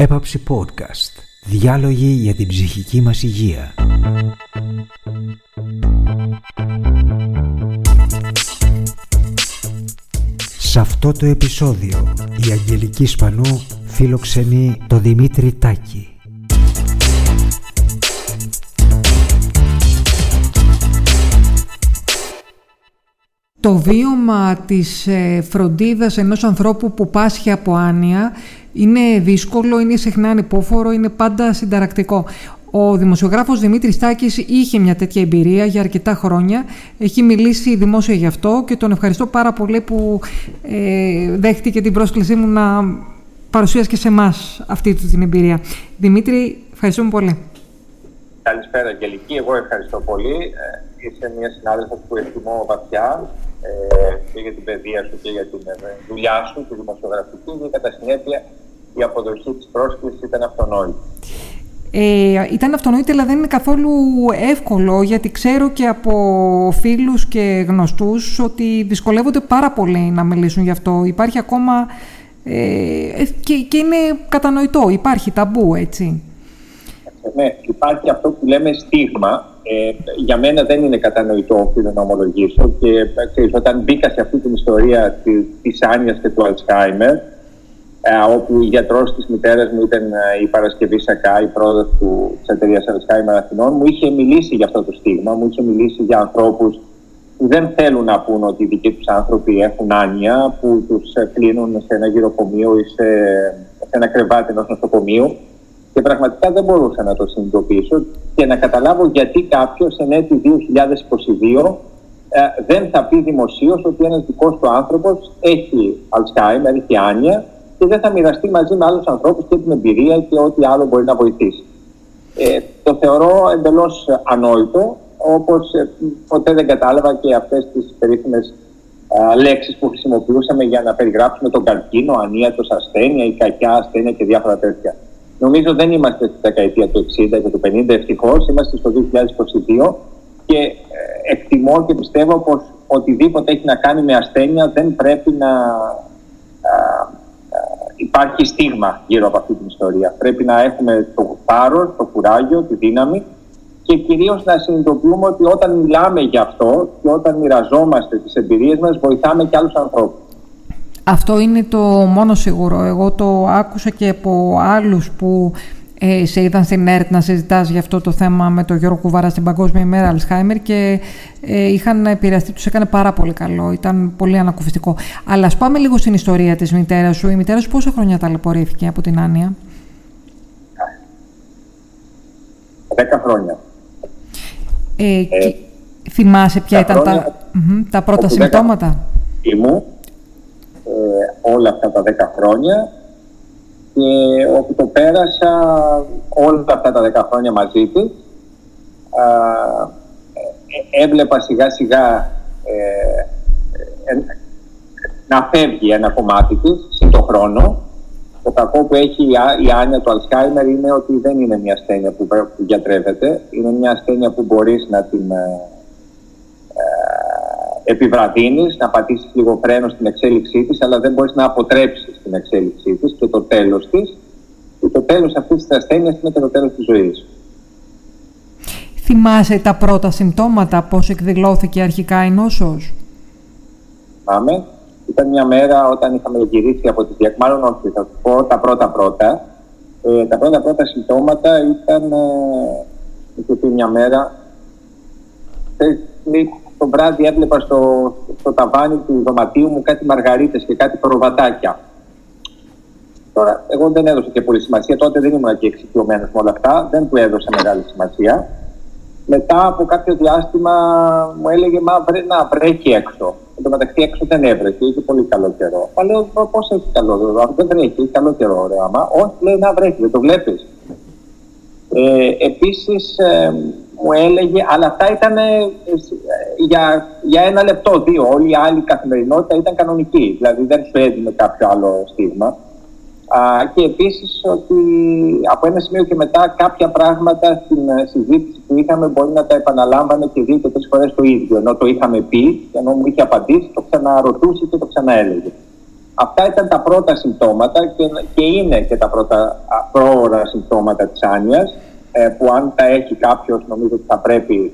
Έπαψη Podcast. Διάλογοι για την ψυχική μας υγεία. Σε αυτό το επεισόδιο η Αγγελική Σπανού φιλοξενεί το Δημήτρη Τάκη. Το βίωμα της ε, φροντίδας ενός ανθρώπου που πάσχει από άνοια είναι δύσκολο, είναι συχνά ανυπόφορο, είναι πάντα συνταρακτικό. Ο δημοσιογράφος Δημήτρης Τάκης είχε μια τέτοια εμπειρία για αρκετά χρόνια. Έχει μιλήσει δημόσια γι' αυτό και τον ευχαριστώ πάρα πολύ που ε, δέχτηκε την πρόσκλησή μου να παρουσίασε και σε εμάς αυτή την εμπειρία. Δημήτρη, ευχαριστούμε πολύ. Καλησπέρα, Αγγελική. Εγώ ευχαριστώ πολύ. Ε, είσαι μια συνάδελφος που εκτιμώ βαθιά ε, και για την παιδεία σου και για την ε, δουλειά σου, τη δημοσιογραφική, και κατά συνέπεια η αποδοχή της πρόσκλησης ήταν αυτονόητη. Ε, ήταν αυτονόητη, αλλά δεν είναι καθόλου εύκολο, γιατί ξέρω και από φίλους και γνωστούς ότι δυσκολεύονται πάρα πολύ να μιλήσουν γι' αυτό. Υπάρχει ακόμα... Ε, και, και είναι κατανοητό, υπάρχει ταμπού, έτσι. Ναι, υπάρχει αυτό που λέμε στίγμα, ε, για μένα δεν είναι κατανοητό, οφείλω να ομολογήσω. Και ξέρεις, όταν μπήκα σε αυτή την ιστορία τη άνοια και του Αλτσχάιμερ, ε, όπου ο γιατρός της μητέρας μου ήταν ε, η Παρασκευή Σακά, η πρόεδρος της εταιρείας Αλτσχάιμερ Αθηνών, μου είχε μιλήσει για αυτό το στίγμα, μου είχε μιλήσει για ανθρώπους που δεν θέλουν να πούν ότι οι δικοί τους άνθρωποι έχουν άνοια, που τους ε, κλείνουν σε ένα γυροκομείο ή σε, σε ένα κρεβάτι ενός νοσοκομείου και πραγματικά δεν μπορούσα να το συνειδητοποιήσω και να καταλάβω γιατί κάποιος εν έτη 2022 ε, δεν θα πει δημοσίως ότι ένας δικός του άνθρωπος έχει Αλτσχάιμερ, έχει άνοια και δεν θα μοιραστεί μαζί με άλλους ανθρώπους και την εμπειρία και ό,τι άλλο μπορεί να βοηθήσει. Ε, το θεωρώ εντελώς ανόητο, όπως ε, ποτέ δεν κατάλαβα και αυτές τις περίφημες λέξεις που χρησιμοποιούσαμε για να περιγράψουμε τον καρκίνο, ανίατο ασθένεια, η κακιά ασθένεια και διάφορα τέτοια. Νομίζω δεν είμαστε στη δεκαετία του 60 και του 50, ευτυχώς. Είμαστε στο 2022 και ε, εκτιμώ και πιστεύω πως οτιδήποτε έχει να κάνει με ασθένεια δεν πρέπει να υπάρχει στίγμα γύρω από αυτή την ιστορία. Πρέπει να έχουμε το πάρο, το κουράγιο, τη δύναμη και κυρίως να συνειδητοποιούμε ότι όταν μιλάμε γι' αυτό και όταν μοιραζόμαστε τις εμπειρίες μας βοηθάμε και άλλους ανθρώπους. Αυτό είναι το μόνο σίγουρο. Εγώ το άκουσα και από άλλους που ε, σε είδαν στην ΕΡΤ να συζητάς για αυτό το θέμα με τον Γιώργο Κουβάρα στην Παγκόσμια ημέρα Αλσχάιμερ και ε, είχαν επηρεαστεί, τους έκανε πάρα πολύ καλό, ήταν πολύ ανακουφιστικό. Αλλά ας πάμε λίγο στην ιστορία της μητέρας σου. Η μητέρας σου πόσα χρόνια ταλαιπωρήθηκε από την Άνια; Δέκα χρόνια. Ε, ε, θυμάσαι ποια ήταν τα, τα πρώτα συμπτώματα; Ήμου ε, όλα αυτά τα δέκα χρόνια και όπου το πέρασα όλα αυτά τα δέκα χρόνια μαζί της ε, έβλεπα σιγά σιγά ε, να φεύγει ένα κομμάτι της σε το χρόνο. Το κακό που έχει η άνοια του Αλσχάιμερ είναι ότι δεν είναι μια ασθένεια που, που γιατρεύεται. Είναι μια ασθένεια που μπορείς να την επιβραδύνεις, να πατήσεις λίγο φρένο στην εξέλιξή της, αλλά δεν μπορείς να αποτρέψεις την εξέλιξή της και το τέλος της. Και το τέλος αυτής της ασθένειας είναι και το τέλος της ζωής. Θυμάσαι τα πρώτα συμπτώματα, πώς εκδηλώθηκε αρχικά η νόσος; Πάμε. Ήταν μια μέρα όταν είχαμε γυρίσει από τη διακ... Μάλλον όχι, θα πω τα πρώτα-πρώτα. Ε, τα πρώτα-πρώτα συμπτώματα ήταν... Ε, είχε μια μέρα... Ε, το βράδυ έβλεπα στο, στο ταβάνι του δωματίου μου κάτι μαργαρίτες και κάτι προβατάκια. Τώρα, εγώ δεν έδωσα και πολύ σημασία. Τότε δεν ήμουν και εξοικειωμένος με όλα αυτά. Δεν του έδωσα μεγάλη σημασία. Μετά από κάποιο διάστημα μου έλεγε Μα βρε, να βρέχει έξω. Εν τω μεταξύ έξω δεν έβρεχε, είχε πολύ καλό καιρό. Μα λέω Πώς έχει καλό καιρό, δεν βρέχει, έχει καλό καιρό, ωραία. Μα όχι, λέει να βρέχει, δεν το βλέπεις. Ε, Επίσης, ε, μου έλεγε, αλλά αυτά ήταν ε, για, για ένα λεπτό, δύο. Όλη η άλλη καθημερινότητα ήταν κανονική. Δηλαδή δεν σου έδινε κάποιο άλλο στίγμα. Α, και επίσης ότι από ένα σημείο και μετά κάποια πράγματα στην ε, συζήτηση που είχαμε μπορεί να τα επαναλάμβανε και δύο και τρεις φορές το ίδιο. Ενώ το είχαμε πει, ενώ μου είχε απαντήσει, το ξαναρωτούσε και το ξαναέλεγε. Αυτά ήταν τα πρώτα συμπτώματα και, και είναι και τα πρώτα πρόωρα συμπτώματα της άνοιας ε, που αν τα έχει κάποιος νομίζω ότι θα πρέπει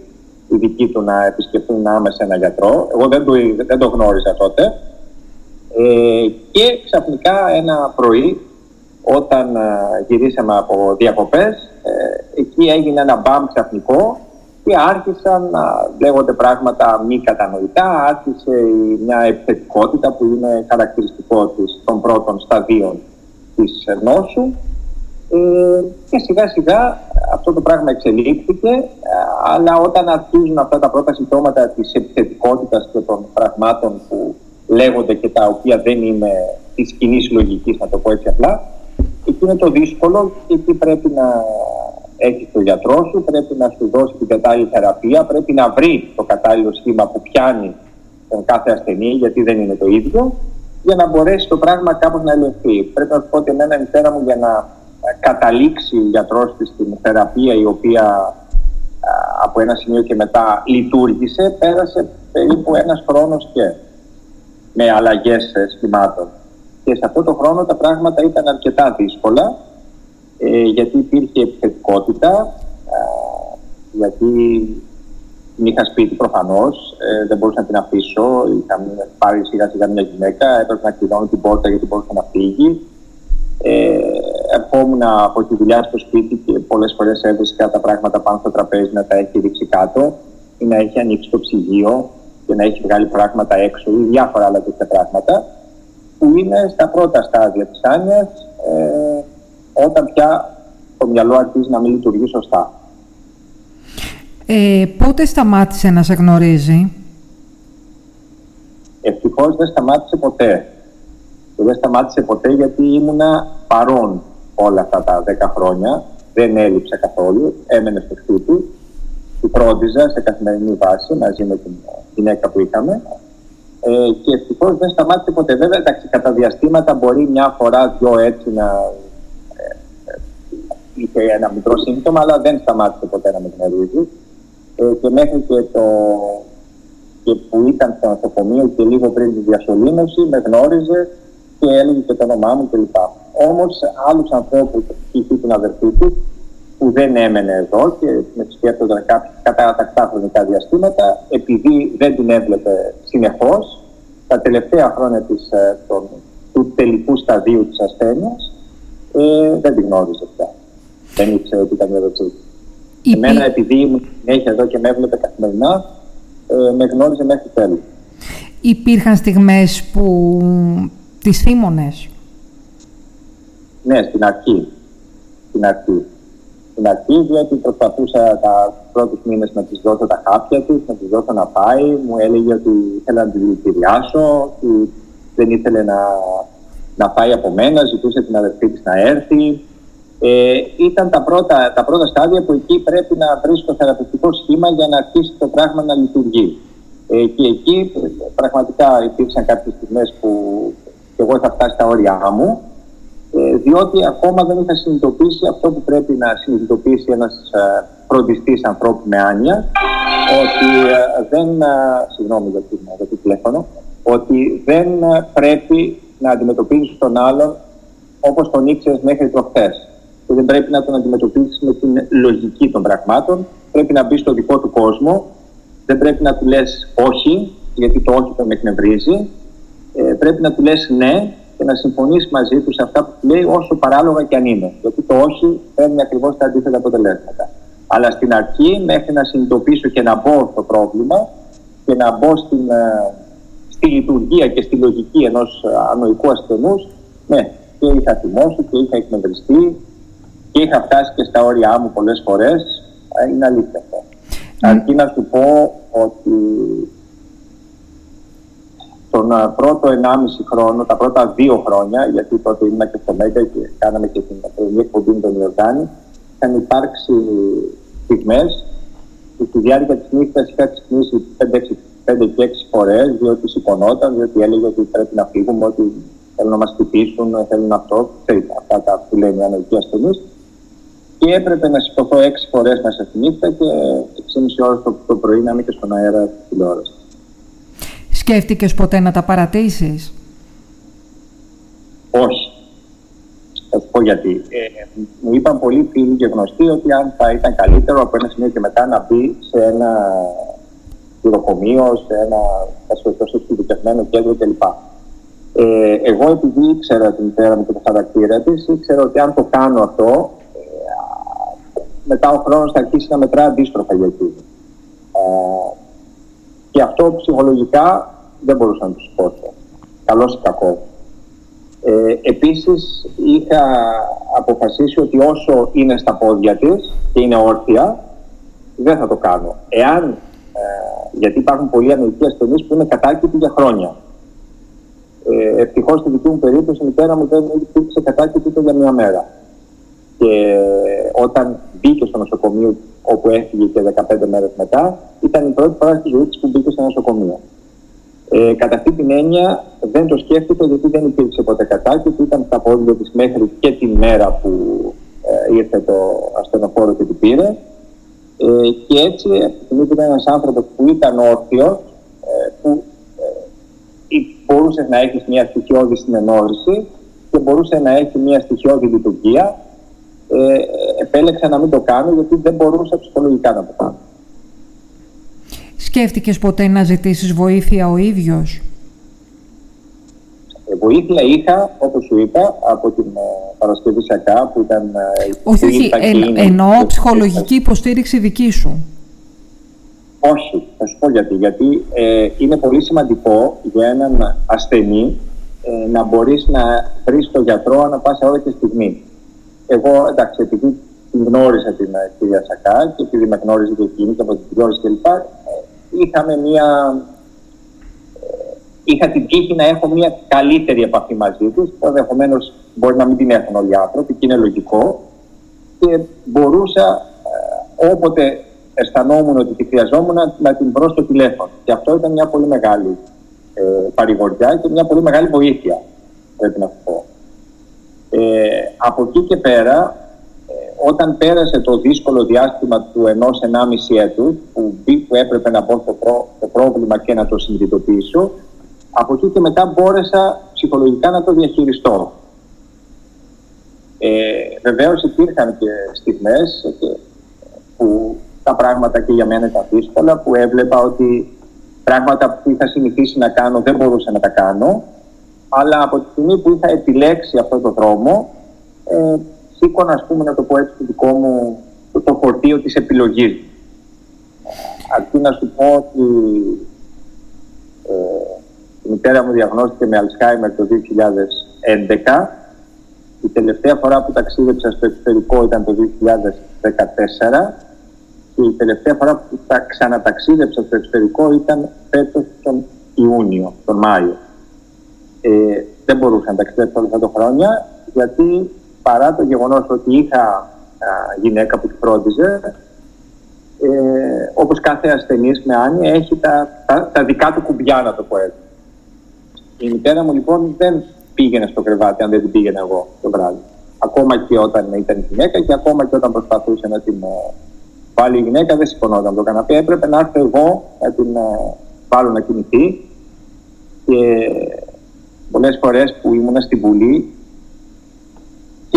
οι δικοί του να επισκεφτούν άμεσα ένα γιατρό. Εγώ δεν το, δεν το γνώριζα τότε. Ε, και ξαφνικά ένα πρωί όταν ε, γυρίσαμε από διακοπές ε, εκεί έγινε ένα μπαμ ξαφνικό και άρχισαν να λέγονται πράγματα μη κατανοητά. Άρχισε μια επιθετικότητα που είναι χαρακτηριστικό της, των πρώτων σταδίων της νόσου. Ε, και σιγά σιγά αυτό το πράγμα εξελίχθηκε, αλλά όταν αρχίζουν αυτά τα πρώτα συμπτώματα της επιθετικότητας και των πραγμάτων που λέγονται και τα οποία δεν είναι της κοινής λογική, να το πω έτσι απλά, εκεί είναι το δύσκολο και εκεί πρέπει να έχει το γιατρό σου, πρέπει να σου δώσει την κατάλληλη θεραπεία, πρέπει να βρει το κατάλληλο σχήμα που πιάνει τον κάθε ασθενή, γιατί δεν είναι το ίδιο, για να μπορέσει το πράγμα κάπως να ελεγχθεί. Πρέπει να σου πω ότι εμένα η μητέρα μου για να καταλήξει ο γιατρός της στην θεραπεία η οποία από ένα σημείο και μετά λειτουργήσε, πέρασε περίπου ένας χρόνος και με αλλαγές σχημάτων. Και σε αυτό το χρόνο τα πράγματα ήταν αρκετά δύσκολα ε, γιατί υπήρχε επιθετικότητα, ε, γιατί είχα σπίτι προφανώς, ε, δεν μπορούσα να την αφήσω. Είχα πάρει σιγά σιγά μια γυναίκα, έπρεπε να κλειδώνω την πόρτα γιατί μπορούσε να φύγει. Ε, ερχόμουν από τη δουλειά στο σπίτι και πολλές φορές έβρισκα τα πράγματα πάνω στο τραπέζι να τα έχει ρίξει κάτω ή να έχει ανοίξει το ψυγείο και να έχει βγάλει πράγματα έξω ή διάφορα άλλα τέτοια πράγματα που είναι στα πρώτα στάδια της άνοιας ε, όταν πια το μυαλό αρχίζει να μην λειτουργεί σωστά. Ε, πότε σταμάτησε να σε γνωρίζει; Ευτυχώς δεν σταμάτησε ποτέ. Και δεν σταμάτησε ποτέ γιατί ήμουνα παρόν όλα αυτά τα 10 χρόνια. Δεν έλειψα καθόλου. Έμενε στο σπίτι. Του φρόντιζα σε καθημερινή βάση μαζί με την γυναίκα που είχαμε. Ε, και ευτυχώς δεν σταμάτησε ποτέ. Βέβαια, εντάξει, κατά διαστήματα μπορεί μια φορά, δυο έτσι να είχε ένα μικρό σύμπτωμα, αλλά δεν σταμάτησε ποτέ να με γνωρίζει. Ε, και μέχρι και, το, και που ήταν στο νοσοκομείο και λίγο πριν τη διασωλήνωση, με γνώριζε και έλεγε και το όνομά μου κλπ. Όμως, άλλους ανθρώπους, π.χ. την αδερφή του, που δεν έμενε εδώ και με σκέφτονταν κατά τακτά χρονικά διαστήματα, επειδή δεν την έβλεπε συνεχώς, τα τελευταία χρόνια της, ε, του τελικού σταδίου της ασθένειας, ε, δεν την γνώριζε πια δεν ήξερε ότι ήταν η αδερφή. Εμένα, επειδή ήμουν συνέχεια εδώ και με έβλεπε καθημερινά, ε, με γνώριζε μέχρι τέλους. Υπήρχαν στιγμές που τις θύμωνες. Ναι, στην αρχή. Στην αρχή. Στην αρχή, διότι προσπαθούσα τα πρώτους μήνες να της δώσω τα χάπια της, να της δώσω να πάει. Μου έλεγε ότι ήθελα να την δηλητηριάσω, ότι δεν ήθελε να, να πάει από μένα, ζητούσε την αδερφή της να έρθει. Ε, ήταν τα πρώτα, τα πρώτα στάδια που εκεί πρέπει να βρεις το θεραπευτικό σχήμα για να αρχίσει το πράγμα να λειτουργεί. Ε, και εκεί πραγματικά υπήρξαν κάποιες στιγμές που και εγώ είχα φτάσει στα όρια μου, ε, διότι ακόμα δεν είχα συνειδητοποιήσει αυτό που πρέπει να συνειδητοποιήσει ένας ε, φροντιστής ανθρώπου με άνοια, ότι ε, δεν, ε, συγγνώμη για, για το τηλέφωνο, ότι δεν πρέπει να αντιμετωπίζεις τον άλλον όπως τον ήξερες μέχρι προχθές και δεν πρέπει να τον αντιμετωπίσει με την λογική των πραγμάτων. Πρέπει να μπεις στο δικό του κόσμο. Δεν πρέπει να του λες όχι, γιατί το όχι τον εκνευρίζει. Ε, πρέπει να του λες ναι και να συμφωνήσει μαζί τους σε αυτά που του λέει, όσο παράλογα και αν είναι. Γιατί το όχι παίρνει ακριβώς τα αντίθετα αποτελέσματα. Αλλά στην αρχή, μέχρι να συνειδητοποιήσω και να μπω στο πρόβλημα και να μπω στην, ε, στη λειτουργία και στη λογική ενός ανοϊκού ασθενούς, ναι, και είχα θυμώσει και είχα εκνευριστεί και είχα φτάσει και στα όρια μου πολλές φορές, ε, είναι αλήθεια αυτό. Mm. Αρκεί να σου πω ότι τον ε, πρώτο 1,5 χρόνο, τα πρώτα δύο χρόνια, γιατί τότε ήμουν και στο Μέγκα και κάναμε και την πρωινή εκπομπή με τον Ιορδάνη, είχαν υπάρξει στιγμές που στη διάρκεια της νύχτας είχα ξυπνήσει 5 και 6 φορές, διότι σηκωνόταν, διότι έλεγε ότι πρέπει να φύγουμε, ότι θέλουν να μας χτυπήσουν, θέλουν αυτό, ξέρετε, αυτά τα που λένε οι ανεργοί ασθενείς και έπρεπε να σηκωθώ έξι φορές μέσα στη νύχτα και 6,5 ώρε το, το πρωί να είμαι και στον αέρα τη τηλεόραση. Σκέφτηκες ποτέ να τα παρατήσεις; Όχι. Θα σου πω γιατί. Ε, μου είπαν πολλοί φίλοι και γνωστοί ότι αν θα ήταν καλύτερο από ένα σημείο και μετά να μπει σε ένα χειροκομείο, σε ένα εξειδικευμένο κέντρο κλπ. Ε, εγώ επειδή ήξερα την μητέρα μου και το χαρακτήρα της, ήξερα ότι αν το κάνω αυτό, ε, μετά ο χρόνος θα αρχίσει να μετράει αντίστροφα για εκείνη. Ε, και αυτό ψυχολογικά δεν μπορούσα να του πω. Καλό ή κακό. Ε, επίσης είχα αποφασίσει ότι όσο είναι στα πόδια της και είναι όρθια, δεν θα το κάνω. Εάν, ε, γιατί υπάρχουν πολλοί ανοητικοί ασθενείς που είναι κατάκητοι για χρόνια. Ε, Ευτυχώς στη δική μου περίπτωση η μητέρα μου δεν υπήρξε κατάκητη ούτε για μια μέρα. Και όταν μπήκε στο νοσοκομείο, όπου έφυγε και 15 μέρες μετά, ήταν η πρώτη φορά στη ζωή της που μπήκε στο νοσοκομείο. Ε, κατά αυτή την έννοια δεν το σκέφτηκε γιατί δεν υπήρξε ποτέ κατάκητη, ήταν στα πόδια της μέχρι και τη μέρα που ε, ήρθε το ασθενοφόρο και την πήρε. Ε, και έτσι, επειδή ήταν ένας άνθρωπος που ήταν όρθιος, ε, που μπορούσε να έχει μια στοιχειώδη συνεννόηση και μπορούσε να έχει μια στοιχειώδη λειτουργία. Ε, επέλεξα να μην το κάνω γιατί δεν μπορούσα ψυχολογικά να το κάνω. Σκέφτηκες ποτέ να ζητήσεις βοήθεια ο ίδιος; Ε, βοήθεια είχα, όπως σου είπα, από την ε, Παρασκευή Σακά που ήταν... Ε, όχι, όχι, εννοώ ψυχολογική υποστήριξη δική σου. Όχι, θα σου πω γιατί. Γιατί ε, είναι πολύ σημαντικό για έναν ασθενή ε, να μπορείς να βρεις τον γιατρό ανά πάσα ώρα και στιγμή. Εγώ, εντάξει, επειδή την γνώρισα την ε, κυρία Σακά και επειδή με γνώριζε και εκείνη και από την γνώριζε κλπ. Ε, είχαμε μια... είχα την τύχη να έχω μια καλύτερη επαφή μαζί τη. Ενδεχομένως μπορεί να μην την έχουν όλοι οι άνθρωποι και είναι λογικό. Και μπορούσα όποτε αισθανόμουν ότι τη χρειαζόμουν να την βρω στο τηλέφωνο. Και αυτό ήταν μια πολύ μεγάλη ε, παρηγοριά και μια πολύ μεγάλη βοήθεια, πρέπει να πω. Ε, από εκεί και πέρα, ε, όταν πέρασε το δύσκολο διάστημα του ενός ενάμιση έτους, που, που έπρεπε να μπω στο το πρόβλημα και να το συνειδητοποιήσω, από εκεί και μετά μπόρεσα ψυχολογικά να το διαχειριστώ. Ε, Βεβαίως υπήρχαν και στιγμές που τα πράγματα και για μένα ήταν δύσκολα, που έβλεπα ότι πράγματα που είχα συνηθίσει να κάνω δεν μπορούσα να τα κάνω. Αλλά από τη στιγμή που είχα επιλέξει αυτό το δρόμο, ε, σήκωνα, ας πούμε, να το πω έτσι, το δικό μου το, το φορτίο της επιλογής. Αρκεί να σου πω ότι ε, η μητέρα μου διαγνώστηκε με Αλσχάιμερ το 2011. Η τελευταία φορά που ταξίδεψα στο εξωτερικό ήταν το 2014 και η τελευταία φορά που τα ξαναταξίδεψα στο εξωτερικό ήταν φέτος τον Ιούνιο, τον Μάιο. Ε, δεν μπορούσα να ταξιδέψω όλα αυτά τα χρόνια, γιατί παρά το γεγονός ότι είχα α, γυναίκα που τη φρόντιζε, ε, όπως κάθε ασθενής με άνοια έχει τα, τα, δικά του κουμπιά να το πω έτσι. Η μητέρα μου λοιπόν δεν πήγαινε στο κρεβάτι αν δεν την πήγαινε εγώ το βράδυ. Ακόμα και όταν ήταν γυναίκα και ακόμα και όταν προσπαθούσε να την ε, Πάλι η γυναίκα δεν σηκωνόταν το καναπέ. Έπρεπε να έρθω εγώ να την ε, βάλω να κινηθεί. Και πολλές φορές που ήμουν στην Βουλή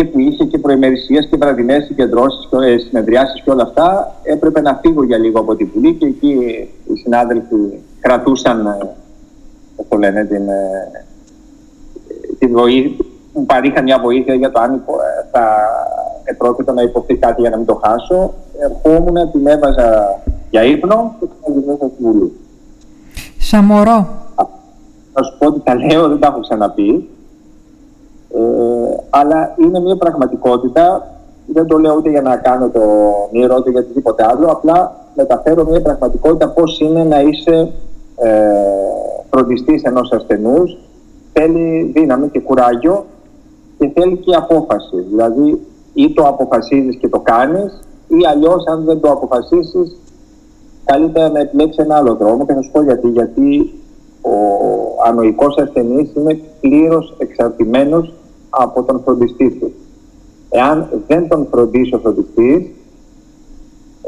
και που είχε και προημερησίες και βραδινές συγκεντρώσεις και ε, συνεδριάσεις και όλα αυτά, έπρεπε να φύγω για λίγο από την Βουλή και εκεί οι συνάδελφοι κρατούσαν, ε, πώς το λένε, την, την βοήθεια, μου παρήχαν μια βοήθεια για το αν θα επρόκειτο να υποθεί κάτι για να μην το χάσω ερχόμουν, την έβαζα για ύπνο και την έβαζα στη Βουλή. Σαν μωρό. Θα σου πω ότι τα λέω, δεν τα έχω ξαναπεί. Ε, αλλά είναι μια πραγματικότητα, δεν το λέω ούτε για να κάνω το μύρο, ούτε για οτιδήποτε άλλο, απλά μεταφέρω μια πραγματικότητα πώς είναι να είσαι ε, φροντιστής ενός ασθενούς, θέλει δύναμη και κουράγιο και θέλει και απόφαση. Δηλαδή, ή το αποφασίζεις και το κάνεις, ή αλλιώς, αν δεν το αποφασίσεις, καλύτερα να επιλέξεις ένα άλλο δρόμο. Και θα σου πω γιατί. Γιατί ο ανοϊκός ασθενής είναι πλήρως εξαρτημένος από τον φροντιστή του. Εάν δεν τον φροντίσει ο φροντιστής,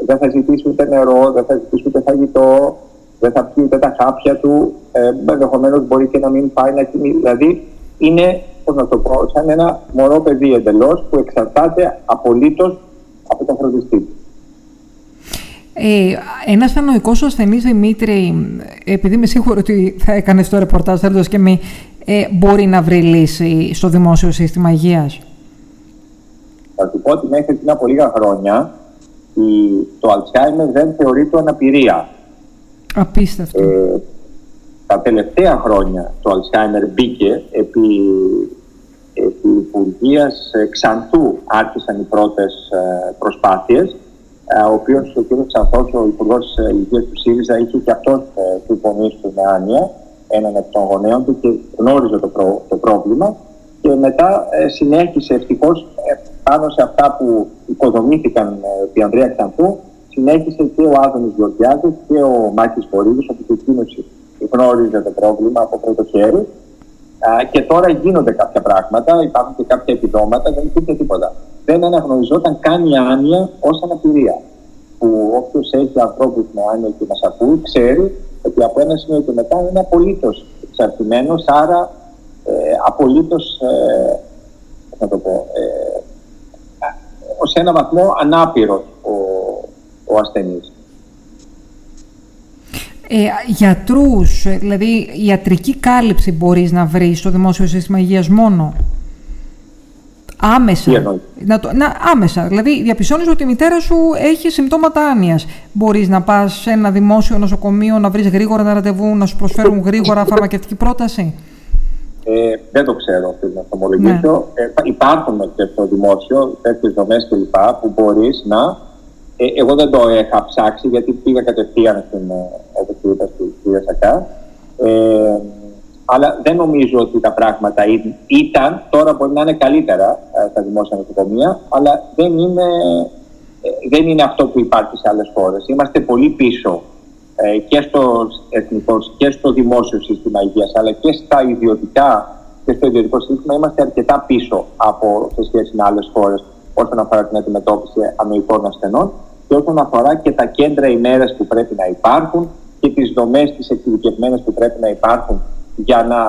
δεν θα ζητήσει ούτε νερό, δεν θα ζητήσει ούτε φαγητό, δεν θα πιει ούτε τα χάπια του, ε, ενδεχομένως μπορεί και να μην πάει να κινήσει. Δηλαδή είναι πώς να το πω, σαν ένα μωρό παιδί εντελώς που εξαρτάται απολύτως από τον φροντιστή του. Ε, Ένας ανοικό ασθενής Δημήτρη, επειδή είμαι σίγουρο ότι θα έκανες το ρεπορτάζ θέλοντας και μη, ε, μπορεί να βρει λύση στο δημόσιο σύστημα υγείας; Θα σου πω ότι μέχρι πριν από λίγα χρόνια το Alzheimer δεν θεωρείται αναπηρία. Απίστευτο. Ε, τα τελευταία χρόνια το Alzheimer μπήκε επί, επί Υπουργείας Ξανθού άρχισαν οι πρώτες ε, προσπάθειες ε, ο οποίος ο κ. Ξανθός, ο Υπουργός Υγείας του ΣΥΡΙΖΑ, είχε και αυτός ε, του γονεί του με άνοια, έναν από των γονέων του και γνώριζε το, το πρόβλημα. Και μετά συνέχισε ευτυχώς πάνω σε αυτά που οικοδομήθηκαν επί Ανδρέας Ξανθού, συνέχισε και ο Άδωνης Γεωργιάδης και ο Μάκης Βορύδης, ο οποίο γνώριζε το πρόβλημα από πρώτο χέρι. Και τώρα γίνονται κάποια πράγματα, υπάρχουν και κάποια επιδόματα, δεν υπήρχε τίποτα. Δεν αναγνωριζόταν καν η άνοια ως αναπηρία. Που όποιος έχει ανθρώπους με άνοια και μας ακούει, ξέρει ότι από ένα σημείο και μετά είναι απολύτως εξαρτημένος, άρα ε, απολύτως. Ε, να το πω, ε, ως ένα βαθμό ανάπηρο ο, ο ασθενής. Ε, γιατρούς, ε, δηλαδή ιατρική κάλυψη μπορείς να βρεις στο δημόσιο σύστημα υγείας μόνο; Άμεσα. Να το, να, άμεσα. Δηλαδή, διαπιστώνεις ότι η μητέρα σου έχει συμπτώματα άνοιας. Μπορείς να πας σε ένα δημόσιο νοσοκομείο, να βρεις γρήγορα ένα ραντεβού, να σου προσφέρουν γρήγορα φαρμακευτική πρόταση; Ε, δεν το ξέρω αυτό να το ομολογήσω. Ναι. Ε, υπάρχουν και στο δημόσιο τέτοιες δομές κλπ. που μπορείς να. Ε, εγώ δεν το είχα ψάξει γιατί πήγα κατευθείαν στην ε, του κ. Σακά. Ε, αλλά δεν νομίζω ότι τα πράγματα ήταν, τώρα μπορεί να είναι καλύτερα ε, στα δημόσια νοσοκομεία, αλλά δεν είναι, ε, δεν είναι αυτό που υπάρχει σε άλλες χώρες. Είμαστε πολύ πίσω ε, και στο εθνικό και στο δημόσιο σύστημα υγείας αλλά και στα ιδιωτικά και στο ιδιωτικό σύστημα είμαστε αρκετά πίσω από σε σχέση με άλλες χώρες όσον αφορά την αντιμετώπιση αμυϊκών ασθενών και όσον αφορά και τα κέντρα ημέρες που πρέπει να υπάρχουν και τις δομές τις εξειδικευμένες που πρέπει να υπάρχουν για να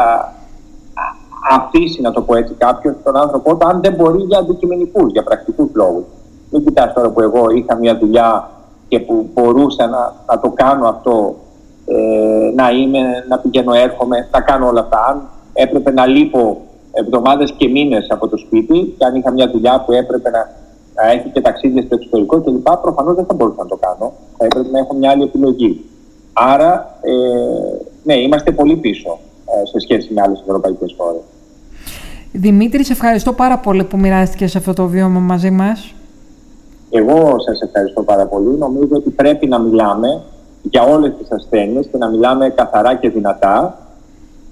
α, αφήσει, να το πω έτσι, κάποιο τον άνθρωπο αν δεν μπορεί για αντικειμενικούς, για πρακτικούς λόγους. Μην κοιτάς τώρα που εγώ είχα μια δουλειά και που μπορούσα να, να το κάνω αυτό, ε, να είμαι, να πηγαίνω, έρχομαι, να κάνω όλα αυτά. Αν έπρεπε να λείπω εβδομάδες και μήνες από το σπίτι, και αν είχα μια δουλειά που έπρεπε να, να έχει και ταξίδια στο εξωτερικό κλπ., προφανώς δεν θα μπορούσα να το κάνω. Θα έπρεπε να έχω μια άλλη επιλογή. Άρα, ε, ναι, είμαστε πολύ πίσω ε, σε σχέση με άλλες ευρωπαϊκές χώρες. Δημήτρη, σε ευχαριστώ πάρα πολύ που μοιράστηκες σε αυτό το βίωμα μαζί μας. Εγώ σας ευχαριστώ πάρα πολύ. Νομίζω ότι πρέπει να μιλάμε για όλες τις ασθένειες και να μιλάμε καθαρά και δυνατά,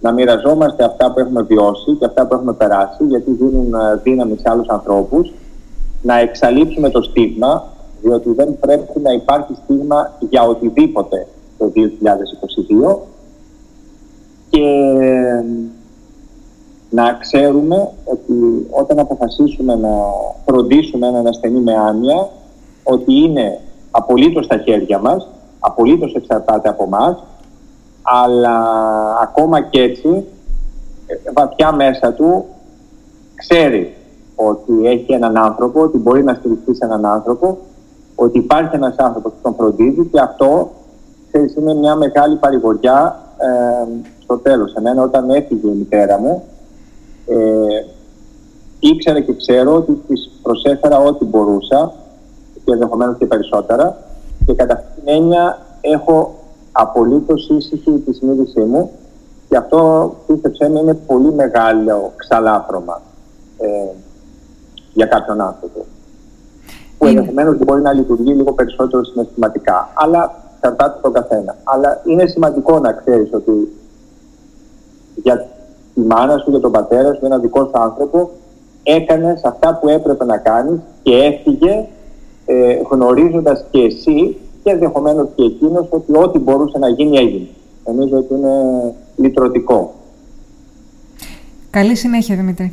να μοιραζόμαστε αυτά που έχουμε βιώσει και αυτά που έχουμε περάσει, γιατί δίνουν ε, δύναμη σε άλλους ανθρώπους, να εξαλείψουμε το στίγμα, διότι δεν πρέπει να υπάρχει στίγμα για οτιδήποτε το 2022 και να ξέρουμε ότι όταν αποφασίσουμε να φροντίσουμε έναν ασθενή με άνοια, ότι είναι απολύτως στα χέρια μας, απολύτως εξαρτάται από μας, αλλά ακόμα και έτσι, βαθιά μέσα του, ξέρει ότι έχει έναν άνθρωπο, ότι μπορεί να στηριχθεί σε έναν άνθρωπο, ότι υπάρχει ένας άνθρωπος που τον φροντίζει και αυτό, ξέρεις, είναι μια μεγάλη παρηγοριά ε, στο τέλος. Εμένα όταν έφυγε η μητέρα μου, ε, ήξερα και ξέρω ότι της προσέφερα ό,τι μπορούσα και ενδεχομένως και περισσότερα. Και κατά αυτήν την έννοια έχω απολύτως ήσυχη τη συνείδησή μου και αυτό πίστεψέ με είναι πολύ μεγάλο ξαλάφρωμα ε, για κάποιον άνθρωπο. Που ενδεχομένως μπορεί να λειτουργεί λίγο περισσότερο συναισθηματικά αλλά εξαρτάται τον καθένα. Αλλά είναι σημαντικό να ξέρεις ότι για τη μάνα σου, για τον πατέρα σου, ένα δικό σου άνθρωπο, έκανες αυτά που έπρεπε να κάνεις και έφυγε ε, γνωρίζοντας και εσύ και ενδεχομένως και εκείνος ότι ό,τι μπορούσε να γίνει έγινε. Νομίζω ότι είναι λυτρωτικό. Καλή συνέχεια, Δημήτρη.